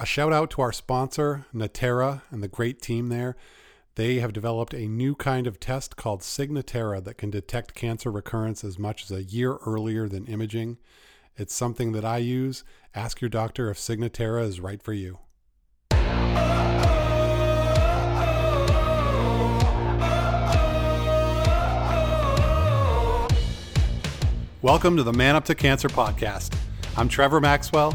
a shout out to our sponsor, Natera, and the great team there. They have developed a new kind of test called Signatera that can detect cancer recurrence as much as a year earlier than imaging. It's something that I use. Ask your doctor if Signatera is right for you. Welcome to the Man Up to Cancer podcast. I'm Trevor Maxwell.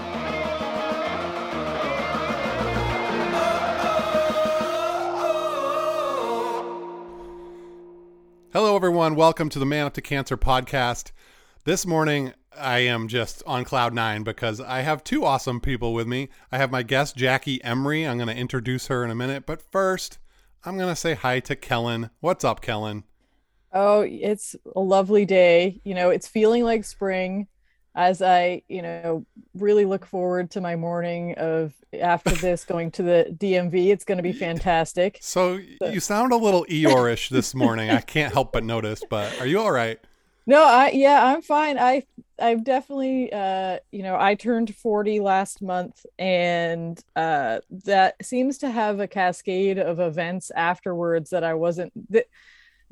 Everyone. Welcome to the Man Up to Cancer podcast. This morning, I am just on cloud nine because I have two awesome people with me. I have my guest, Jackie Emery. I'm going to introduce her in a minute. But first, I'm going to say hi to Kellen. What's up, Kellen? Oh, it's a lovely day. You know, it's feeling like spring as I, you know, really look forward to my morning of after this going to the DMV. It's going to be fantastic. So, so. you sound a little Eeyore-ish this morning. I can't help but notice, but are you all right? No, I yeah, I'm fine. I I've definitely uh you know, I turned 40 last month and uh that seems to have a cascade of events afterwards that I wasn't that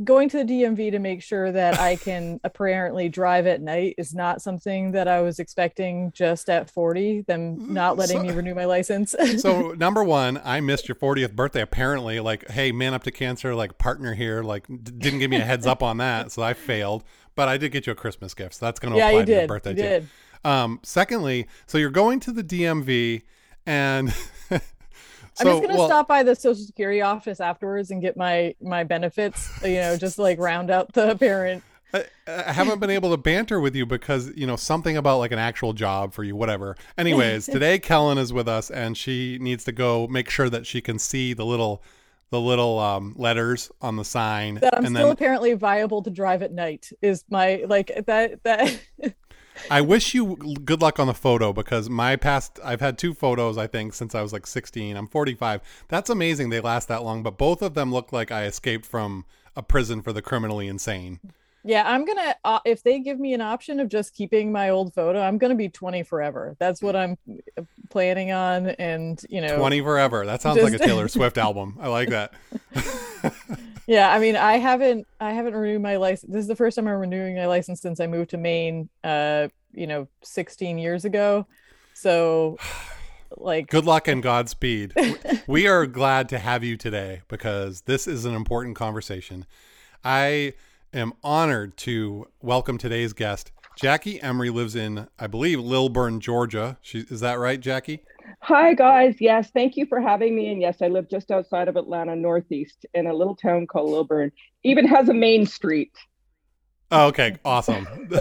going to the DMV to make sure that I can apparently drive at night is not something that I was expecting just at 40, them mm, not letting so, me renew my license. so, number one, I missed your 40th birthday. Apparently, like, hey, man up to cancer, like, partner here, like, d- didn't give me a heads up on that. So I failed, but I did get you a Christmas gift. So that's going to yeah, apply to did. your birthday you. Did. Um, secondly, so you're going to the DMV and I'm just gonna well, stop by the social security office afterwards and get my my benefits. You know, just like round out the parent. I, I haven't been able to banter with you because you know something about like an actual job for you, whatever. Anyways, today Kellen is with us and she needs to go make sure that she can see the little the little um, letters on the sign. That I'm still then... apparently viable to drive at night is my like that that I wish you good luck on the photo because my past, I've had two photos, I think, since I was like 16. I'm 45. That's amazing they last that long, but both of them look like I escaped from a prison for the criminally insane. Yeah, I'm gonna. Uh, if they give me an option of just keeping my old photo, I'm gonna be 20 forever. That's what I'm planning on, and you know, 20 forever. That sounds just... like a Taylor Swift album. I like that. yeah, I mean, I haven't, I haven't renewed my license. This is the first time I'm renewing my license since I moved to Maine. Uh, you know 16 years ago so like good luck and godspeed we are glad to have you today because this is an important conversation i am honored to welcome today's guest jackie emery lives in i believe lilburn georgia she, is that right jackie Hi, guys. Yes, thank you for having me. And yes, I live just outside of Atlanta, Northeast, in a little town called Lilburn. Even has a main street. Oh, okay, awesome.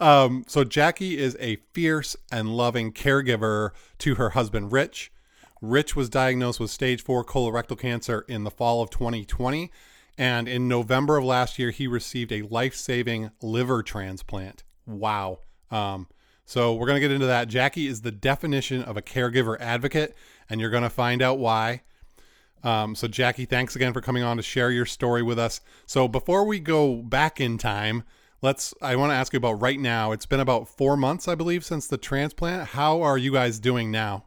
Um, so Jackie is a fierce and loving caregiver to her husband, Rich. Rich was diagnosed with stage four colorectal cancer in the fall of 2020. And in November of last year, he received a life saving liver transplant. Wow. Um, so we're going to get into that. Jackie is the definition of a caregiver advocate, and you're going to find out why. Um, so, Jackie, thanks again for coming on to share your story with us. So, before we go back in time, let's i want to ask you about right now it's been about four months i believe since the transplant how are you guys doing now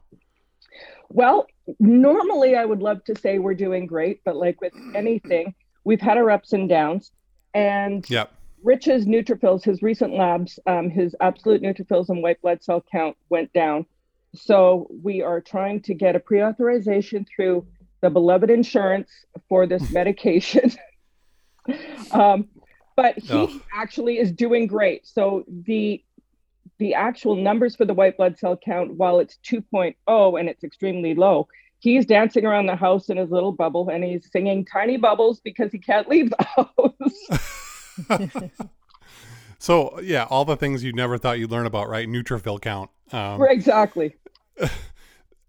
well normally i would love to say we're doing great but like with anything we've had our ups and downs and yep. Rich's neutrophils his recent labs um, his absolute neutrophils and white blood cell count went down so we are trying to get a pre-authorization through the beloved insurance for this medication um, but he oh. actually is doing great. So the the actual numbers for the white blood cell count, while it's 2.0 and it's extremely low, he's dancing around the house in his little bubble and he's singing tiny bubbles because he can't leave the house. so yeah, all the things you never thought you'd learn about, right? Neutrophil count. Um, exactly.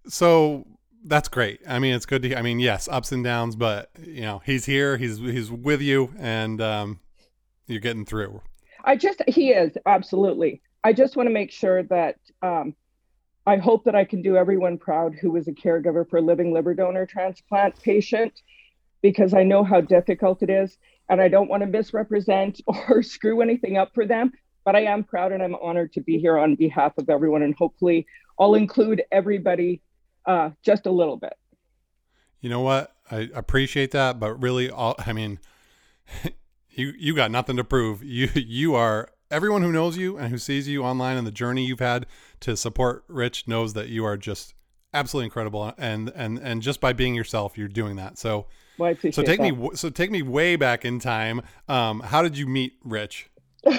So that's great. I mean, it's good to. I mean, yes, ups and downs, but you know, he's here. He's he's with you, and um, you're getting through. I just he is absolutely. I just want to make sure that um, I hope that I can do everyone proud who was a caregiver for a living liver donor transplant patient, because I know how difficult it is, and I don't want to misrepresent or screw anything up for them. But I am proud and I'm honored to be here on behalf of everyone, and hopefully, I'll include everybody uh, just a little bit. You know what? I appreciate that, but really, all I mean, you you got nothing to prove. You you are everyone who knows you and who sees you online and the journey you've had to support Rich knows that you are just absolutely incredible. And and and just by being yourself, you're doing that. So. Well, so take that. me so take me way back in time. Um, how did you meet Rich?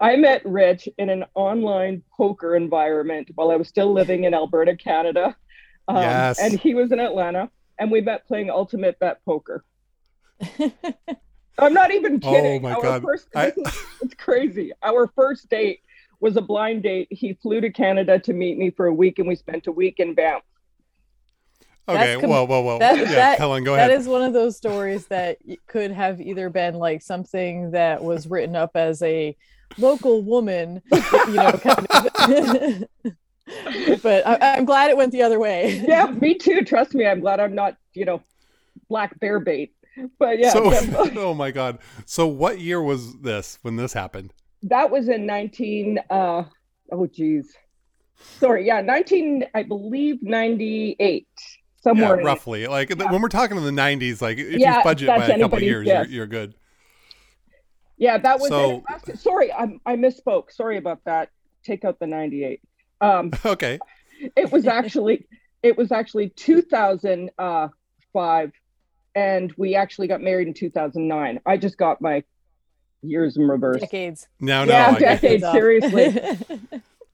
I met Rich in an online poker environment while I was still living in Alberta, Canada. Um, yes. And he was in Atlanta, and we met playing Ultimate Bet Poker. I'm not even oh kidding. Oh my Our god, first, I... it's crazy. Our first date was a blind date. He flew to Canada to meet me for a week, and we spent a week in Banff. Okay, com- whoa, whoa, whoa. That, yeah, that, Kellen, go ahead. That is one of those stories that could have either been like something that was written up as a local woman, you know, kind of. but I, am glad it went the other way. Yeah, me too. Trust me, I'm glad I'm not, you know, black bear bait. But yeah. So, oh my God. So, what year was this when this happened? That was in 19. Uh, oh, geez. Sorry. Yeah, 19. I believe 98 somewhere yeah, roughly. Like yeah. when we're talking in the 90s like if yeah, you budget by a couple years you're, you're, good. Yeah that was so, sorry I, I misspoke. Sorry about that. Take out the 98 um okay. it was actually it was actually 2005 and we actually got married in 2009 i just got my years in reverse. Decades. No no yeah decades seriously.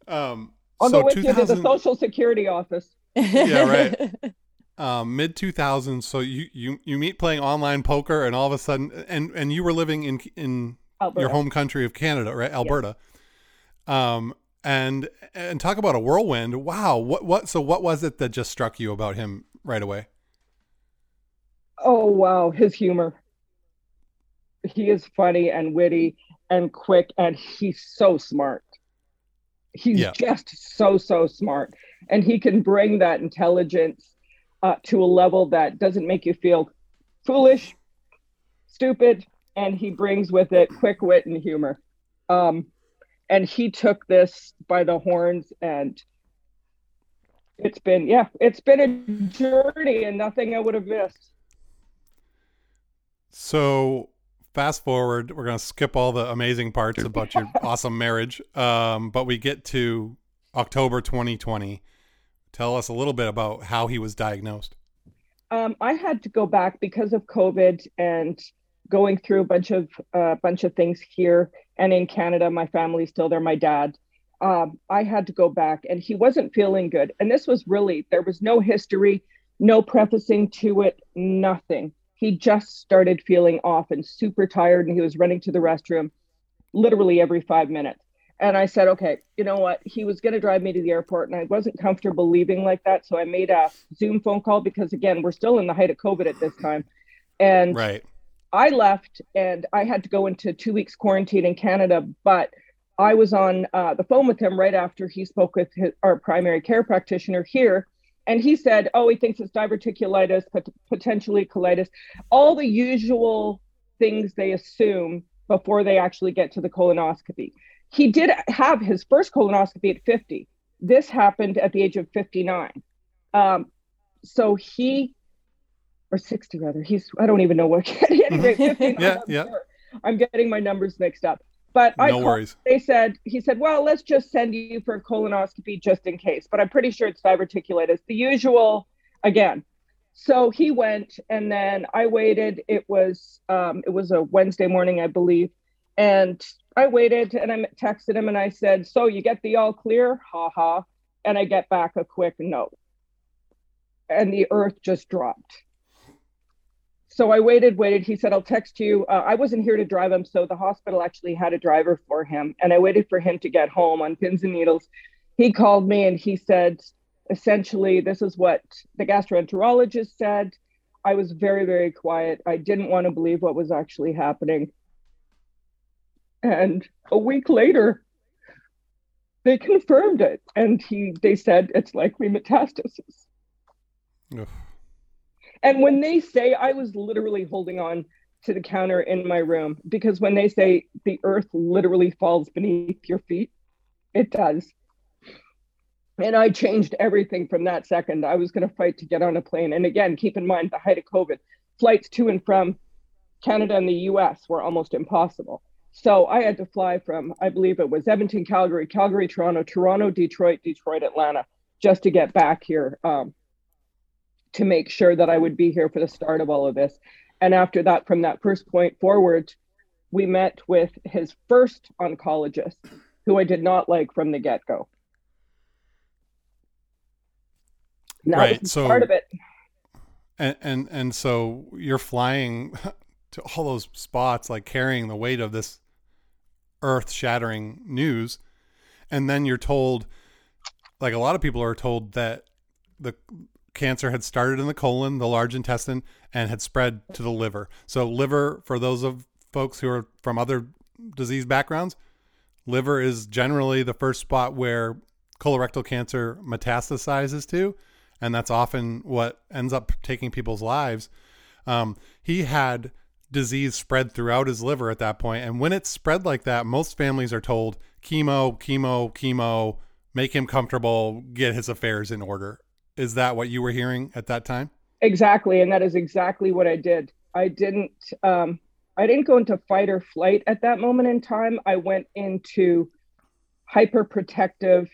Um I'll so go with 2000... to the social security office. Yeah right um, mid 2000s. So you, you you meet playing online poker, and all of a sudden, and and you were living in in Alberta. your home country of Canada, right, Alberta. Um, and and talk about a whirlwind. Wow, what what? So what was it that just struck you about him right away? Oh wow, his humor. He is funny and witty and quick, and he's so smart. He's yeah. just so so smart, and he can bring that intelligence uh, to a level that doesn't make you feel foolish, stupid, and he brings with it quick wit and humor. Um, and he took this by the horns, and it's been, yeah, it's been a journey and nothing I would have missed. So, fast forward, we're going to skip all the amazing parts about your awesome marriage, um, but we get to October 2020 Tell us a little bit about how he was diagnosed. Um, I had to go back because of COVID and going through a bunch of a uh, bunch of things here and in Canada. My family's still there. My dad. Um, I had to go back, and he wasn't feeling good. And this was really there was no history, no prefacing to it, nothing. He just started feeling off and super tired, and he was running to the restroom literally every five minutes. And I said, okay, you know what? He was going to drive me to the airport, and I wasn't comfortable leaving like that. So I made a Zoom phone call because, again, we're still in the height of COVID at this time. And right. I left, and I had to go into two weeks quarantine in Canada. But I was on uh, the phone with him right after he spoke with his, our primary care practitioner here. And he said, oh, he thinks it's diverticulitis, pot- potentially colitis, all the usual things they assume before they actually get to the colonoscopy he did have his first colonoscopy at 50. This happened at the age of 59. Um, so he, or 60 rather, he's, I don't even know what, anyway, 59, yeah, I'm yeah. Sure. I'm getting my numbers mixed up. But I no called, worries. They said he said, "Well, let's just send you for a colonoscopy just in case." But I'm pretty sure it's diverticulitis, the usual. Again, so he went, and then I waited. It was um, it was a Wednesday morning, I believe, and I waited and I texted him and I said, So you get the all clear? Ha ha. And I get back a quick no. And the earth just dropped. So I waited, waited. He said, I'll text you. Uh, I wasn't here to drive him. So the hospital actually had a driver for him. And I waited for him to get home on pins and needles. He called me and he said, essentially, this is what the gastroenterologist said. I was very, very quiet. I didn't want to believe what was actually happening. And a week later, they confirmed it, and he they said it's likely metastasis. Ugh. And when they say, I was literally holding on to the counter in my room because when they say the earth literally falls beneath your feet, it does. And I changed everything from that second. I was going to fight to get on a plane. And again, keep in mind the height of COVID, flights to and from Canada and the US were almost impossible. So I had to fly from, I believe it was Edmonton, Calgary, Calgary, Toronto, Toronto, Detroit, Detroit, Atlanta, just to get back here um, to make sure that I would be here for the start of all of this. And after that, from that first point forward, we met with his first oncologist, who I did not like from the get go. Right. So part of it. And, and and so you're flying to all those spots, like carrying the weight of this earth shattering news, and then you're told, like a lot of people are told that the cancer had started in the colon, the large intestine, and had spread to the liver. So, liver, for those of folks who are from other disease backgrounds, liver is generally the first spot where colorectal cancer metastasizes to, and that's often what ends up taking people's lives. Um, he had disease spread throughout his liver at that point, and when it's spread like that, most families are told chemo, chemo, chemo, make him comfortable, get his affairs in order. Is that what you were hearing at that time? Exactly, and that is exactly what I did. I didn't um, I didn't go into fight or flight at that moment in time. I went into hyperprotective.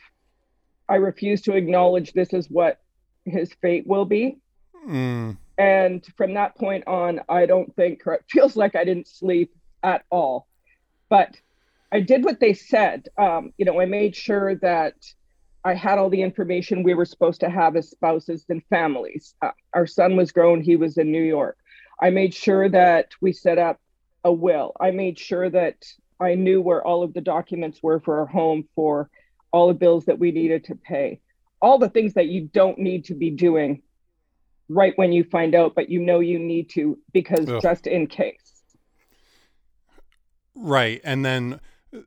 I refuse to acknowledge this is what his fate will be. Mm. And from that point on, I don't think it feels like I didn't sleep at all. But I did what they said. Um, you know, I made sure that I had all the information we were supposed to have as spouses and families. Uh, our son was grown, he was in New York. I made sure that we set up a will. I made sure that I knew where all of the documents were for our home, for all the bills that we needed to pay, all the things that you don't need to be doing right when you find out, but you know you need to because Ugh. just in case. Right. And then,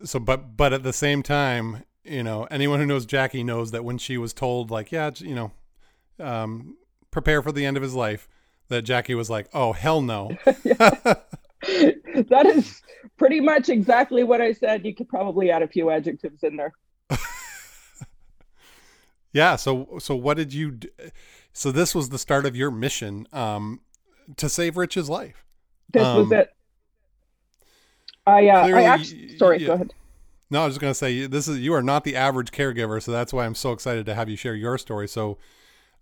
so, but, but at the same time, you know, anyone who knows Jackie knows that when she was told, like, yeah, you know, um, prepare for the end of his life, that Jackie was like, oh, hell no. that is pretty much exactly what I said. You could probably add a few adjectives in there. yeah. So, so what did you do? So this was the start of your mission um, to save Rich's life. This um, was it. I, uh, clearly, I actually, sorry, yeah. go ahead. No, I was just going to say this is you are not the average caregiver, so that's why I'm so excited to have you share your story. So,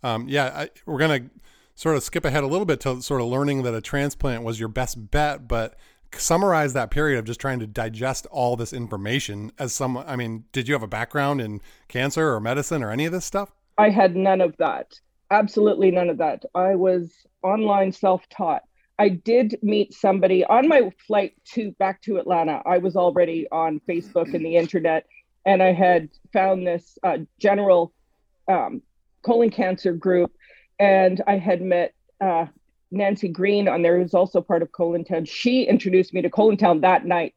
um, yeah, I, we're going to sort of skip ahead a little bit to sort of learning that a transplant was your best bet, but summarize that period of just trying to digest all this information as some I mean, did you have a background in cancer or medicine or any of this stuff? I had none of that. Absolutely none of that. I was online self-taught. I did meet somebody on my flight to back to Atlanta. I was already on Facebook and the internet, and I had found this uh, general um, colon cancer group, and I had met uh, Nancy Green on there, who's also part of Colon Town. She introduced me to Colon Town that night,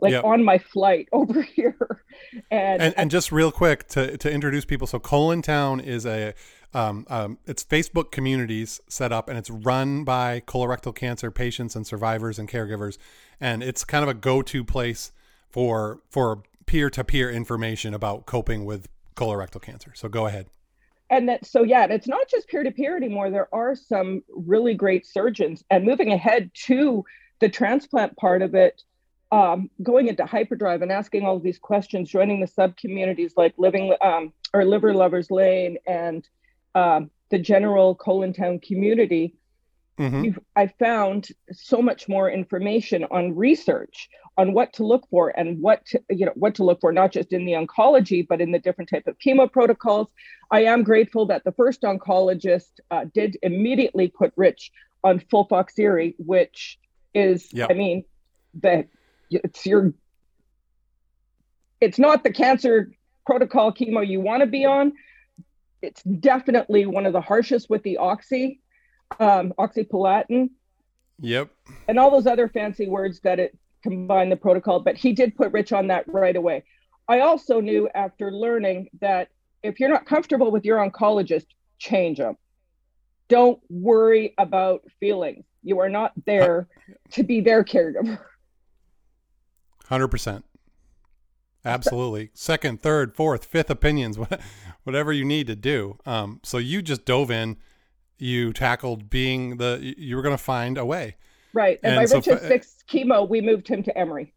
like yep. on my flight over here. And, and, and just real quick to to introduce people, so Colon Town is a um, um, it's Facebook communities set up, and it's run by colorectal cancer patients and survivors and caregivers, and it's kind of a go-to place for for peer-to-peer information about coping with colorectal cancer. So go ahead. And that so yeah, it's not just peer-to-peer anymore. There are some really great surgeons, and moving ahead to the transplant part of it. Um, going into hyperdrive and asking all these questions, joining the sub communities like living um, or liver lovers lane and um, the general colon town community, mm-hmm. I found so much more information on research on what to look for and what to, you know what to look for, not just in the oncology, but in the different type of chemo protocols. I am grateful that the first oncologist uh, did immediately put Rich on FOLFOXIRI, which is, yep. I mean, that it's your, it's not the cancer protocol chemo you want to be on, it's definitely one of the harshest with the oxy, um, oxaliplatin. Yep. And all those other fancy words that it combined the protocol, but he did put Rich on that right away. I also knew after learning that if you're not comfortable with your oncologist, change them. Don't worry about feelings. You are not there to be their caregiver. 100%. Absolutely. Second, third, fourth, fifth opinions, whatever you need to do. Um, so you just dove in, you tackled being the, you were going to find a way. Right. And, and by so Rich's sixth chemo, we moved him to Emory.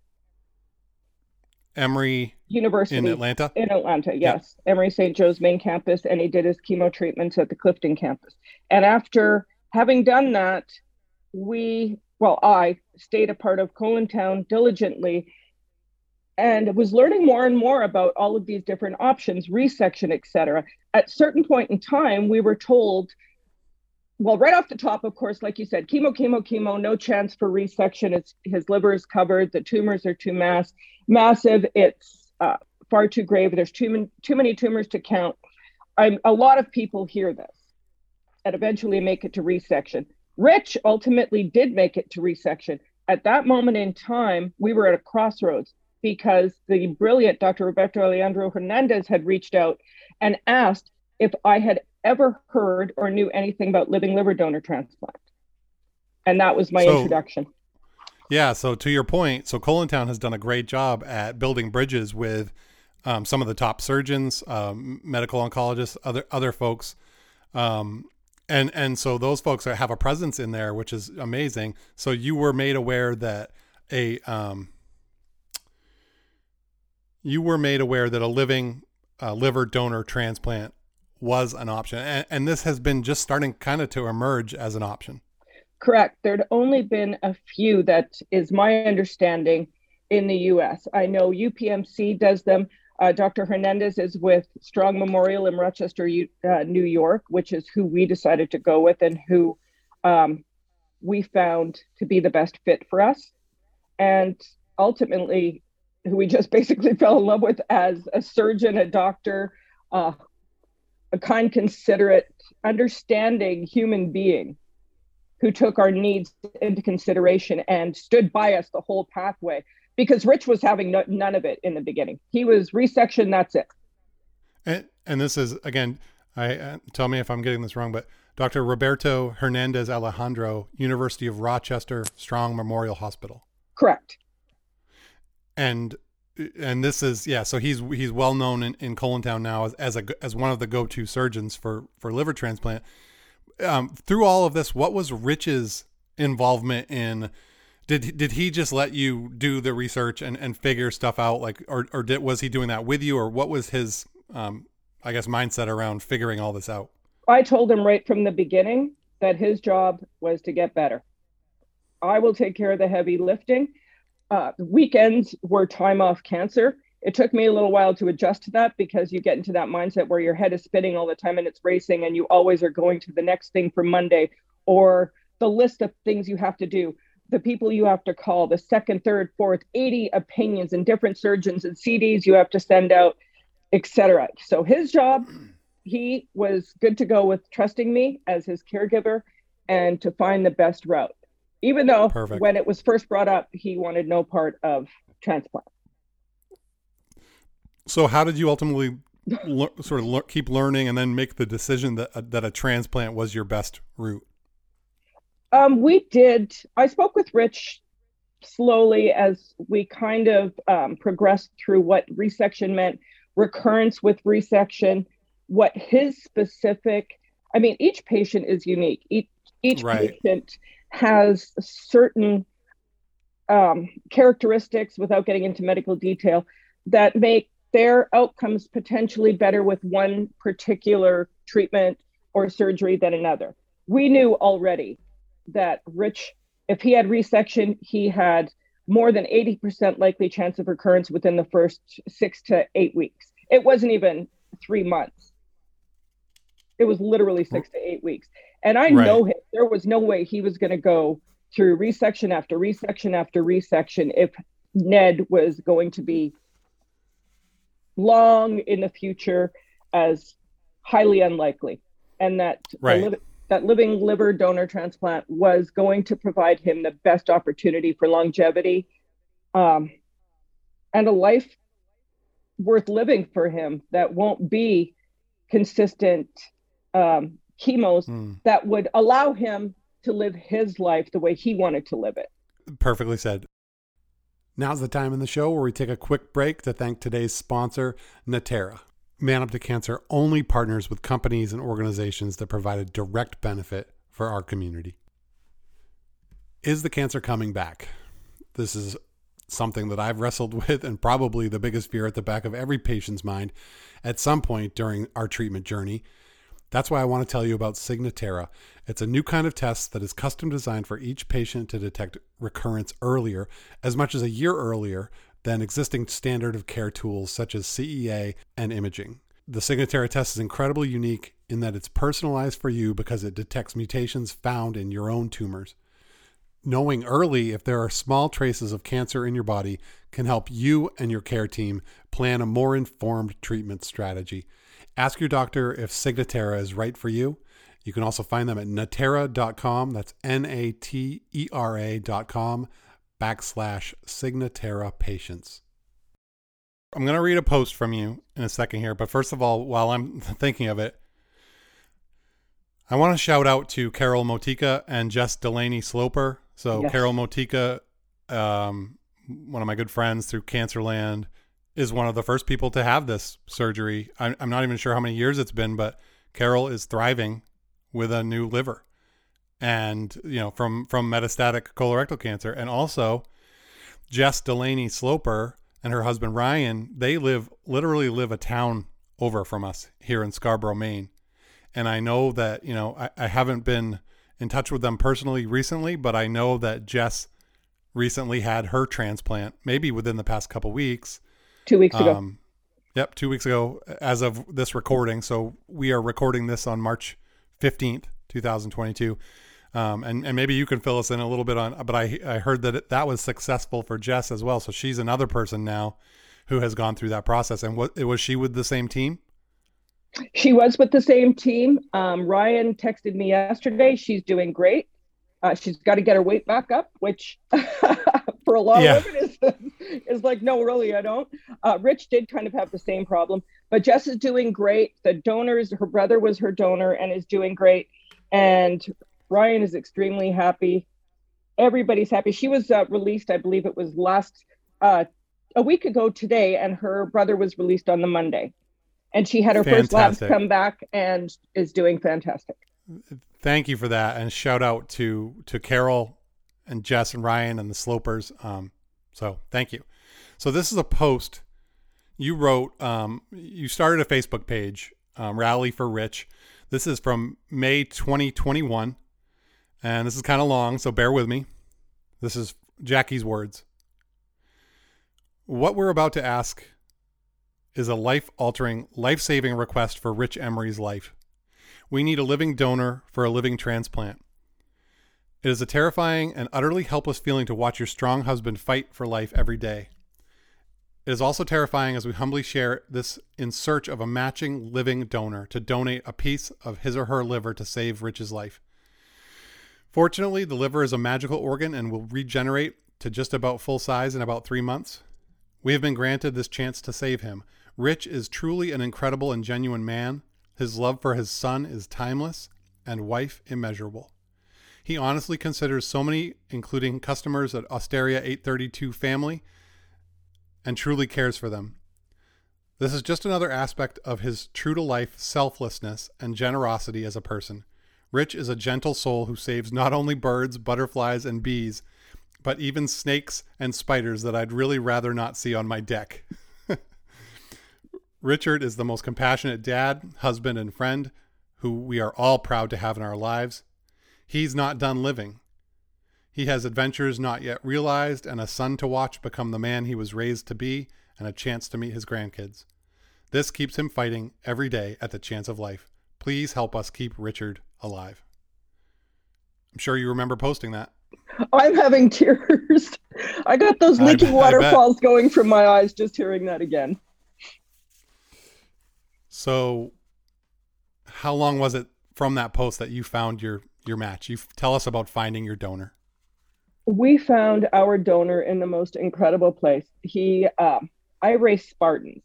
Emory University in Atlanta. In Atlanta, yes, Emory St. Joe's main campus, and he did his chemo treatments at the Clifton campus. And after having done that, we, well, I stayed a part of Town diligently, and was learning more and more about all of these different options, resection, etc. At certain point in time, we were told well, right off the top, of course, like you said, chemo, chemo, chemo, no chance for resection. It's his liver is covered. The tumors are too mass, massive. It's uh, far too grave. There's too many, too many tumors to count. I'm, a lot of people hear this and eventually make it to resection. Rich ultimately did make it to resection. At that moment in time, we were at a crossroads because the brilliant Dr. Roberto Alejandro Hernandez had reached out and asked if I had ever heard or knew anything about living liver donor transplant. And that was my so, introduction. Yeah. So to your point, so Town has done a great job at building bridges with um, some of the top surgeons, um, medical oncologists, other other folks, um, and and so those folks have a presence in there, which is amazing. So you were made aware that a um, you were made aware that a living uh, liver donor transplant was an option. And, and this has been just starting kind of to emerge as an option. Correct. There'd only been a few that is my understanding in the US. I know UPMC does them. Uh, Dr. Hernandez is with Strong Memorial in Rochester, uh, New York, which is who we decided to go with and who um, we found to be the best fit for us. And ultimately, who we just basically fell in love with as a surgeon, a doctor, uh, a kind, considerate, understanding human being who took our needs into consideration and stood by us the whole pathway because Rich was having no, none of it in the beginning. He was resection, that's it. And, and this is, again, I uh, tell me if I'm getting this wrong, but Dr. Roberto Hernandez Alejandro, University of Rochester Strong Memorial Hospital. Correct. And and this is yeah so he's he's well known in, in Town now as, as a as one of the go-to surgeons for for liver transplant. Um, through all of this what was rich's involvement in? Did did he just let you do the research and, and figure stuff out? Like or, or did was he doing that with you or what was his um, i guess mindset around figuring all this out? I told him right from the beginning that his job was to get better. I will take care of the heavy lifting uh, weekends were time off cancer. It took me a little while to adjust to that because you get into that mindset where your head is spinning all the time and it's racing, and you always are going to the next thing for Monday or the list of things you have to do, the people you have to call, the second, third, fourth, 80 opinions and different surgeons and CDs you have to send out, etc. So his job, he was good to go with trusting me as his caregiver and to find the best route even though Perfect. when it was first brought up, he wanted no part of transplant. So, how did you ultimately le- sort of le- keep learning and then make the decision that uh, that a transplant was your best route? Um, we did. I spoke with Rich slowly as we kind of um, progressed through what resection meant, recurrence with resection, what his specific. I mean, each patient is unique. Each each right. patient has certain um, characteristics, without getting into medical detail, that make their outcomes potentially better with one particular treatment or surgery than another. We knew already that Rich, if he had resection, he had more than 80% likely chance of recurrence within the first six to eight weeks. It wasn't even three months. It was literally six to eight weeks. And I right. know him. There was no way he was going to go through resection after resection after resection if NED was going to be long in the future as highly unlikely, and that right. li- that living liver donor transplant was going to provide him the best opportunity for longevity um, and a life worth living for him that won't be consistent um, chemos mm. that would allow him to live his life the way he wanted to live it. Perfectly said. Now's the time in the show where we take a quick break to thank today's sponsor, Natera. Man Up to Cancer only partners with companies and organizations that provide a direct benefit for our community. Is the cancer coming back? This is something that I've wrestled with and probably the biggest fear at the back of every patient's mind at some point during our treatment journey. That's why I want to tell you about Signatera. It's a new kind of test that is custom designed for each patient to detect recurrence earlier, as much as a year earlier than existing standard of care tools such as CEA and imaging. The Signatera test is incredibly unique in that it's personalized for you because it detects mutations found in your own tumors. Knowing early if there are small traces of cancer in your body can help you and your care team plan a more informed treatment strategy. Ask your doctor if Signatera is right for you. You can also find them at natera.com. That's N A T E R A.com backslash Signatera patients. I'm going to read a post from you in a second here, but first of all, while I'm thinking of it, I want to shout out to Carol Motika and Jess Delaney Sloper. So, yes. Carol Motika, um, one of my good friends through Cancerland, is one of the first people to have this surgery. I'm, I'm not even sure how many years it's been, but Carol is thriving with a new liver, and you know from from metastatic colorectal cancer, and also Jess Delaney Sloper and her husband Ryan. They live literally live a town over from us here in Scarborough, Maine, and I know that you know I, I haven't been in touch with them personally recently, but I know that Jess recently had her transplant, maybe within the past couple weeks Two weeks ago. Um, yep, two weeks ago as of this recording. So we are recording this on March 15th, 2022. Um, and, and maybe you can fill us in a little bit on, but I, I heard that it, that was successful for Jess as well. So she's another person now who has gone through that process. And what was she with the same team? She was with the same team. Um, Ryan texted me yesterday. She's doing great. Uh, she's got to get her weight back up, which for a lot yeah. of women is, is like, no, really, I don't. Uh, Rich did kind of have the same problem, but Jess is doing great. The donors, her brother was her donor and is doing great. And Ryan is extremely happy. Everybody's happy. She was uh, released, I believe it was last, uh, a week ago today, and her brother was released on the Monday. And she had her fantastic. first labs come back and is doing fantastic. Thank you for that. And shout out to, to Carol and Jess and Ryan and the Slopers. Um, so thank you. So this is a post you wrote. Um, you started a Facebook page, um, Rally for Rich. This is from May 2021, and this is kind of long, so bear with me. This is Jackie's words. What we're about to ask is a life altering, life saving request for Rich Emery's life. We need a living donor for a living transplant. It is a terrifying and utterly helpless feeling to watch your strong husband fight for life every day. It is also terrifying as we humbly share this in search of a matching living donor to donate a piece of his or her liver to save Rich's life. Fortunately, the liver is a magical organ and will regenerate to just about full size in about three months. We have been granted this chance to save him. Rich is truly an incredible and genuine man. His love for his son is timeless and wife immeasurable. He honestly considers so many, including customers at Osteria 832 family, and truly cares for them. This is just another aspect of his true to life selflessness and generosity as a person. Rich is a gentle soul who saves not only birds, butterflies, and bees, but even snakes and spiders that I'd really rather not see on my deck. Richard is the most compassionate dad, husband, and friend who we are all proud to have in our lives. He's not done living. He has adventures not yet realized and a son to watch become the man he was raised to be and a chance to meet his grandkids. This keeps him fighting every day at the chance of life. Please help us keep Richard alive. I'm sure you remember posting that. I'm having tears. I got those leaking waterfalls going from my eyes just hearing that again. So how long was it from that post that you found your your match? You tell us about finding your donor. We found our donor in the most incredible place. He, um, I race Spartans,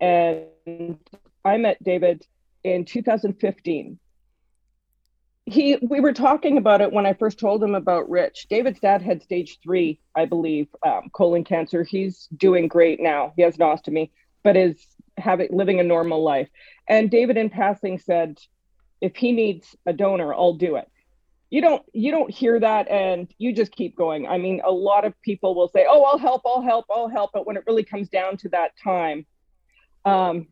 and I met David in 2015. He, we were talking about it when I first told him about Rich. David's dad had stage three, I believe, um, colon cancer. He's doing great now. He has an ostomy, but is having living a normal life. And David, in passing, said, "If he needs a donor, I'll do it." You don't you don't hear that, and you just keep going. I mean, a lot of people will say, "Oh, I'll help, I'll help, I'll help," but when it really comes down to that time, um,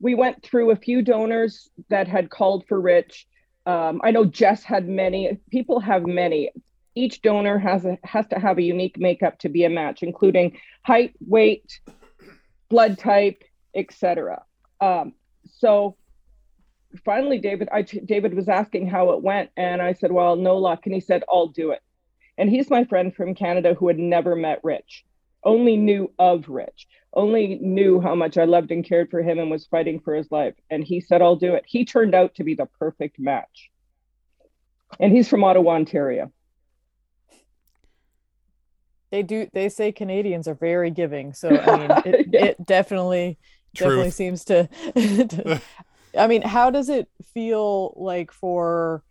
we went through a few donors that had called for Rich. Um, I know Jess had many. People have many. Each donor has a, has to have a unique makeup to be a match, including height, weight, blood type, etc. Um, so finally, David, I, David was asking how it went, and I said, "Well, no luck." And he said, "I'll do it." And he's my friend from Canada who had never met Rich, only knew of Rich, only knew how much I loved and cared for him and was fighting for his life. And he said, I'll do it. He turned out to be the perfect match. And he's from Ottawa, Ontario. They do, they say Canadians are very giving. So, I mean, it, yeah. it definitely. Definitely seems to, to I mean, how does it feel like for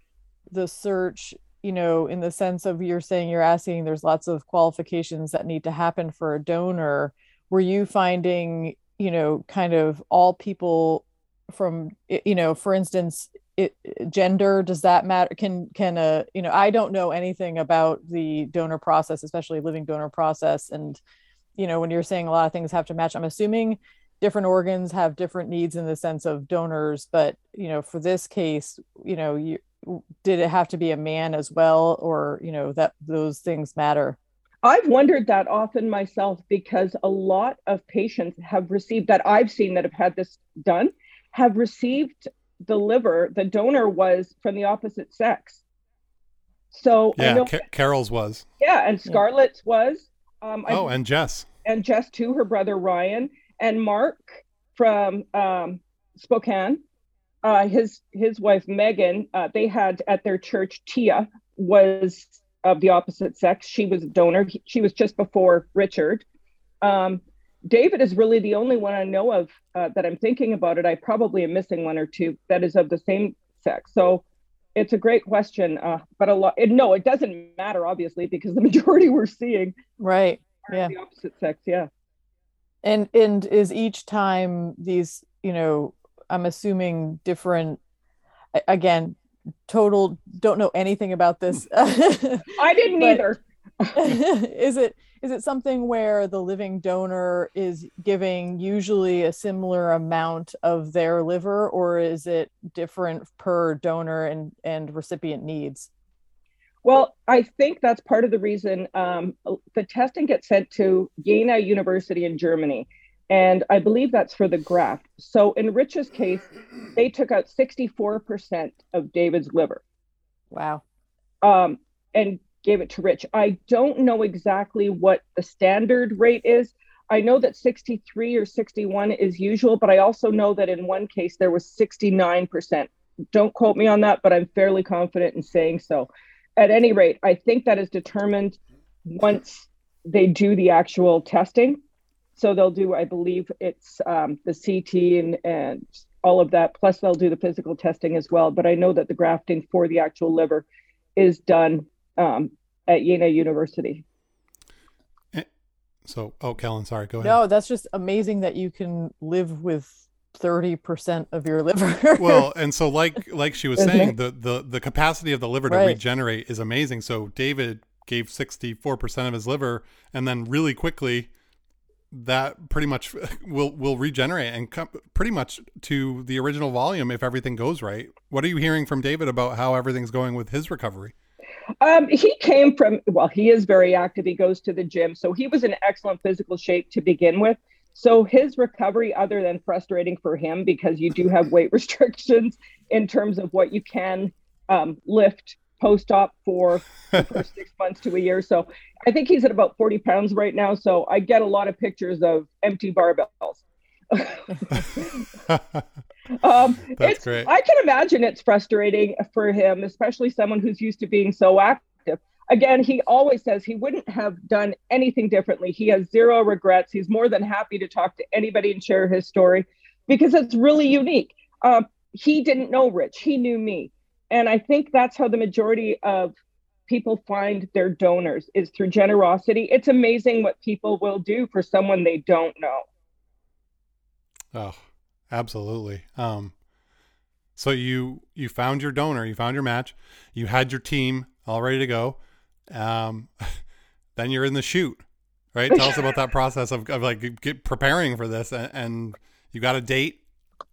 the search you know, in the sense of you're saying you're asking, there's lots of qualifications that need to happen for a donor. Were you finding, you know, kind of all people from, you know, for instance, it, gender does that matter? Can can a you know i don't know anything about the donor process especially living donor process. And you know when you're saying a lot of things have to match i'm assuming different organs have different needs in the sense of donors but you know for this case you know you did it have to be a man as well or you know that those things matter I've wondered that often myself because a lot of patients have received that I've seen that have had this done have received the liver. The donor was from the opposite sex. So yeah, know, Ca- Carol's was. Yeah, and Scarlett's was. Um, oh, I, and Jess. And Jess too, her brother Ryan, and Mark from um, Spokane uh, his his wife Megan, uh, they had at their church Tia was of the opposite sex. She was a donor. He, she was just before Richard. Um, David is really the only one I know of uh, that I'm thinking about it. I probably am missing one or two that is of the same sex. So it's a great question, uh, but a lot. no, it doesn't matter obviously because the majority we're seeing right, yeah, the opposite sex, yeah. And and is each time these you know I'm assuming different again total don't know anything about this. I didn't either. is it is it something where the living donor is giving usually a similar amount of their liver or is it different per donor and and recipient needs well i think that's part of the reason um, the testing gets sent to jena university in germany and I believe that's for the graft. So in Rich's case, they took out 64% of David's liver. Wow. Um, and gave it to Rich. I don't know exactly what the standard rate is. I know that 63 or 61 is usual, but I also know that in one case there was 69%. Don't quote me on that, but I'm fairly confident in saying so. At any rate, I think that is determined once they do the actual testing so they'll do i believe it's um, the ct and, and all of that plus they'll do the physical testing as well but i know that the grafting for the actual liver is done um, at Jena University. Eh, so, oh, Kellen, sorry, go ahead. No, that's just amazing that you can live with 30% of your liver. well, and so like like she was saying, the the the capacity of the liver to right. regenerate is amazing. So David gave 64% of his liver and then really quickly that pretty much will will regenerate and come pretty much to the original volume if everything goes right. What are you hearing from David about how everything's going with his recovery? Um, he came from well, he is very active. He goes to the gym, so he was in excellent physical shape to begin with. So his recovery, other than frustrating for him because you do have weight restrictions in terms of what you can um, lift post-op for the first six months to a year. So I think he's at about 40 pounds right now. So I get a lot of pictures of empty barbells. Um, That's it's, great. I can imagine it's frustrating for him, especially someone who's used to being so active. Again, he always says he wouldn't have done anything differently. He has zero regrets. He's more than happy to talk to anybody and share his story because it's really unique. Um, he didn't know Rich, he knew me. And I think that's how the majority of people find their donors is through generosity. It's amazing what people will do for someone they don't know. Oh, absolutely. Um, so you you found your donor, you found your match, you had your team all ready to go. Um, then you're in the shoot, right? Tell us about that process of, of like get preparing for this, and, and you got a date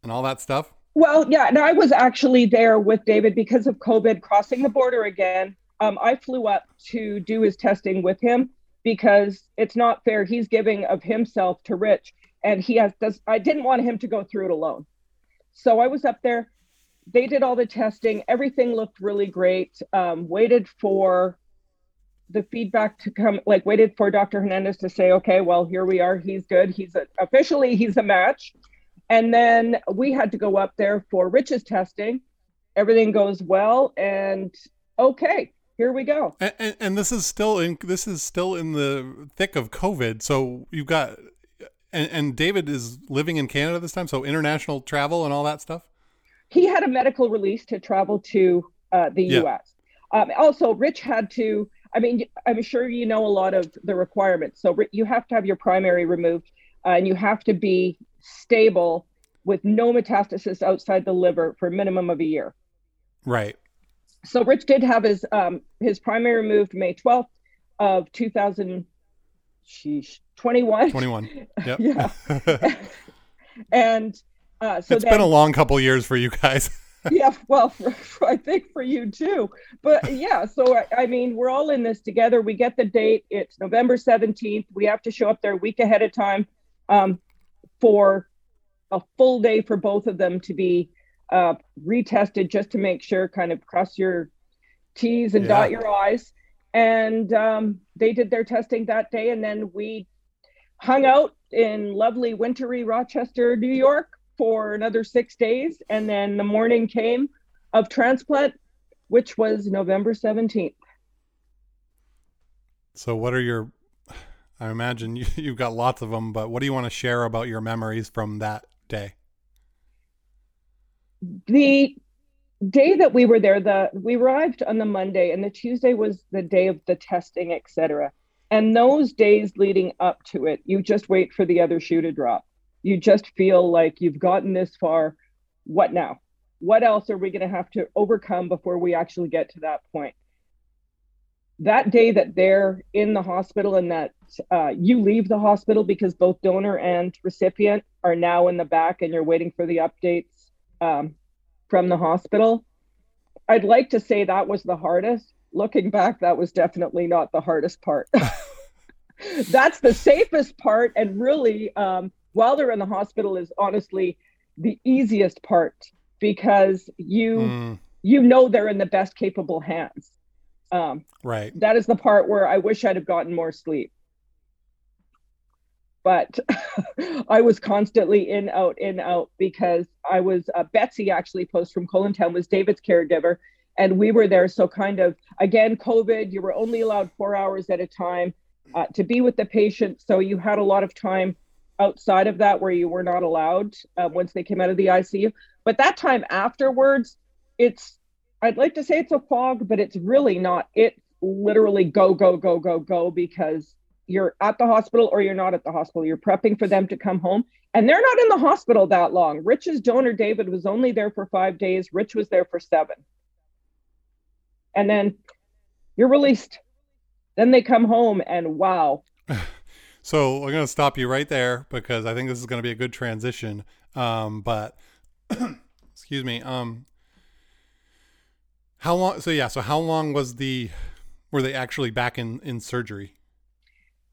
and all that stuff. Well, yeah, and I was actually there with David because of COVID crossing the border again. Um, I flew up to do his testing with him because it's not fair. He's giving of himself to Rich, and he has. Does I didn't want him to go through it alone, so I was up there. They did all the testing. Everything looked really great. Um, waited for the feedback to come. Like waited for Dr. Hernandez to say, "Okay, well, here we are. He's good. He's a, officially he's a match." And then we had to go up there for Rich's testing. Everything goes well, and okay, here we go. And, and, and this is still in this is still in the thick of COVID. So you've got and, and David is living in Canada this time, so international travel and all that stuff. He had a medical release to travel to uh, the Yeah. U.S. Um, also, Rich had to. I mean, I'm sure you know a lot of the requirements. So Ri- you have to have your primary removed, uh, and you have to be stable with no metastasis outside the liver for a minimum of a year. Right. so Rich did have his um his primary removed May 12th of 2000 sheesh 21 Twenty one. Yep. Yeah. and uh so it's then, been a long couple years for you guys. yeah well for, for- I think for you too. But yeah so I, I mean we're all in this together. We get the date. It's November 17th we have to show up there a week ahead of time um for a full day for both of them to be uh retested just to make sure kind of cross your t's and dot your i's. And um they did their testing that day and then we hung out in lovely wintry Rochester, New York for another six days. And then the morning came of transplant, which was November 17th. so what are your I imagine you, you've got lots of them, but what do you want to share about your memories from that day? The day that we were there, the we arrived on the Monday, and the Tuesday was the day of the testing, etc. And those days leading up to it, you just wait for the other shoe to drop. You just feel like you've gotten this far. What now? What else are we going to have to overcome before we actually get to that point? That day that they're in the hospital and that uh, you leave the hospital because both donor and recipient are now in the back and you're waiting for the updates um, from the hospital. I'd like to say that was the hardest. Looking back, that was definitely not the hardest part. That's the safest part. And really, um, while they're in the hospital, is honestly the easiest part because you Mm, you know they're in the best capable hands. Um, right. that is the part where I wish I'd have gotten more sleep. But I was constantly in, out, in, out because I was uh, Betsy actually post from Town was David's caregiver, and we were there. So kind of again, COVID, you were only allowed four hours at a time uh, to be with the patient, so you had a lot of time outside of that where you were not allowed uh, once they came out of the ICU. But that time afterwards, it's I'd like to say it's a fog, but it's really not. It's literally go, go, go, go, go because you're at the hospital or you're not at the hospital. You're prepping for them to come home. And they're not in the hospital that long. Rich's donor, David, was only there for five days. Rich was there for seven. And then you're released. Then they come home and wow. So I'm going to stop you right there because I think this is going to be a good transition. Um, but excuse me. Um, how long? So yeah. So how long was the? Were they actually back in in surgery?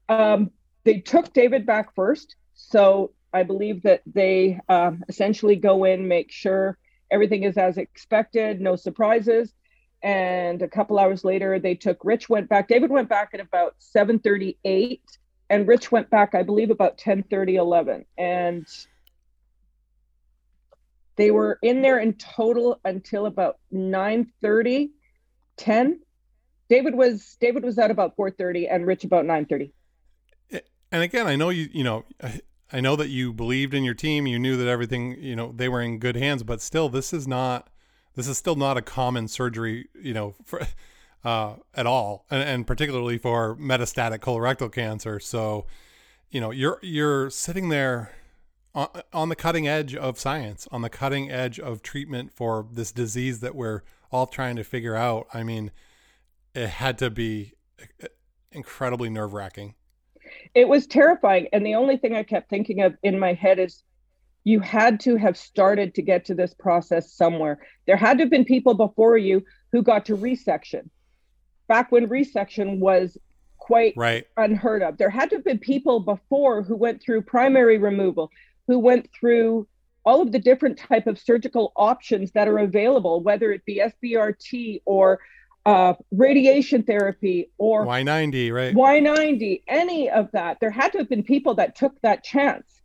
Um, they took David back first. So I believe that they um, essentially go in, make sure everything is as expected, no surprises. And a couple hours later, they took Rich went back. David went back at about 7:38, and Rich went back, I believe, about 10:30, 11. And They were in there in total until about 9 30, 10. David was David was at about 4 30 and Rich about 9 30. And again, I know you, you know, I know that you believed in your team. You knew that everything, you know, they were in good hands, but still, this is not, this is still not a common surgery, you know, for, uh, at all, and, and particularly for metastatic colorectal cancer. So, you know, you're you're sitting there on, on the cutting edge of science, on the cutting edge of treatment for this disease that we're all trying to figure out. I mean, it had to be incredibly nerve wracking. It was terrifying. And the only thing I kept thinking of in my head is you had to have started to get to this process somewhere. There had to have been people before you who got to resection back when resection was quite right. unheard of. There had to have been people before who went through primary removal, who went through all of the different type of surgical options that are available, whether it be SBRT or uh, radiation therapy or Y90, right? Y90, any of that. There had to have been people that took that chance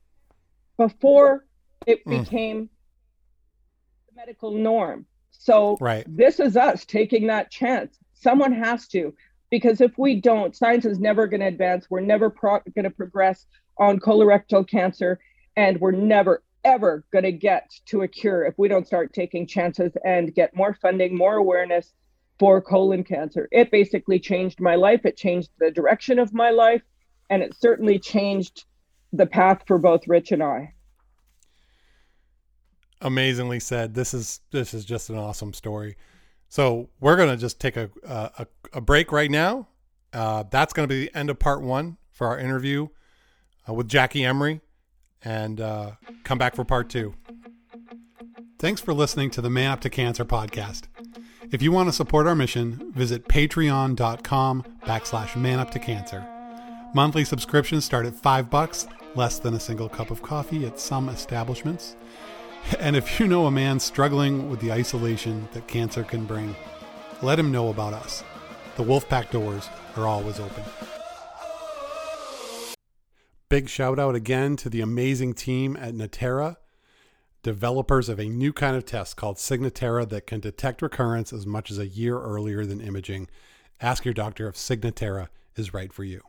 before it mm. became the medical norm. So right. this is us taking that chance. Someone has to, because if we don't, science is never going to advance. We're never pro- going to progress on colorectal cancer, and we're never, ever going to get to a cure if we don't start taking chances and get more funding, more awareness for colon cancer. It basically changed my life. It changed the direction of my life, and it certainly changed the path for both Rich and I. Amazingly said. This is this is just an awesome story. So we're gonna just take a a, a break right now. Uh, that's gonna be the end of part one for our interview uh, with Jackie Emery, and uh, come back for part two. Thanks for listening to the Man Up to Cancer podcast. If you want to support our mission, visit patreon.com backslash man up to cancer. Monthly subscriptions start at five bucks, less than a single cup of coffee at some establishments. And if you know a man struggling with the isolation that cancer can bring, let him know about us. The Wolfpack doors are always open. Big shout out again to the amazing team at Natera, developers of a new kind of test called Signatera that can detect recurrence as much as a year earlier than imaging. Ask your doctor if Signatera is right for you.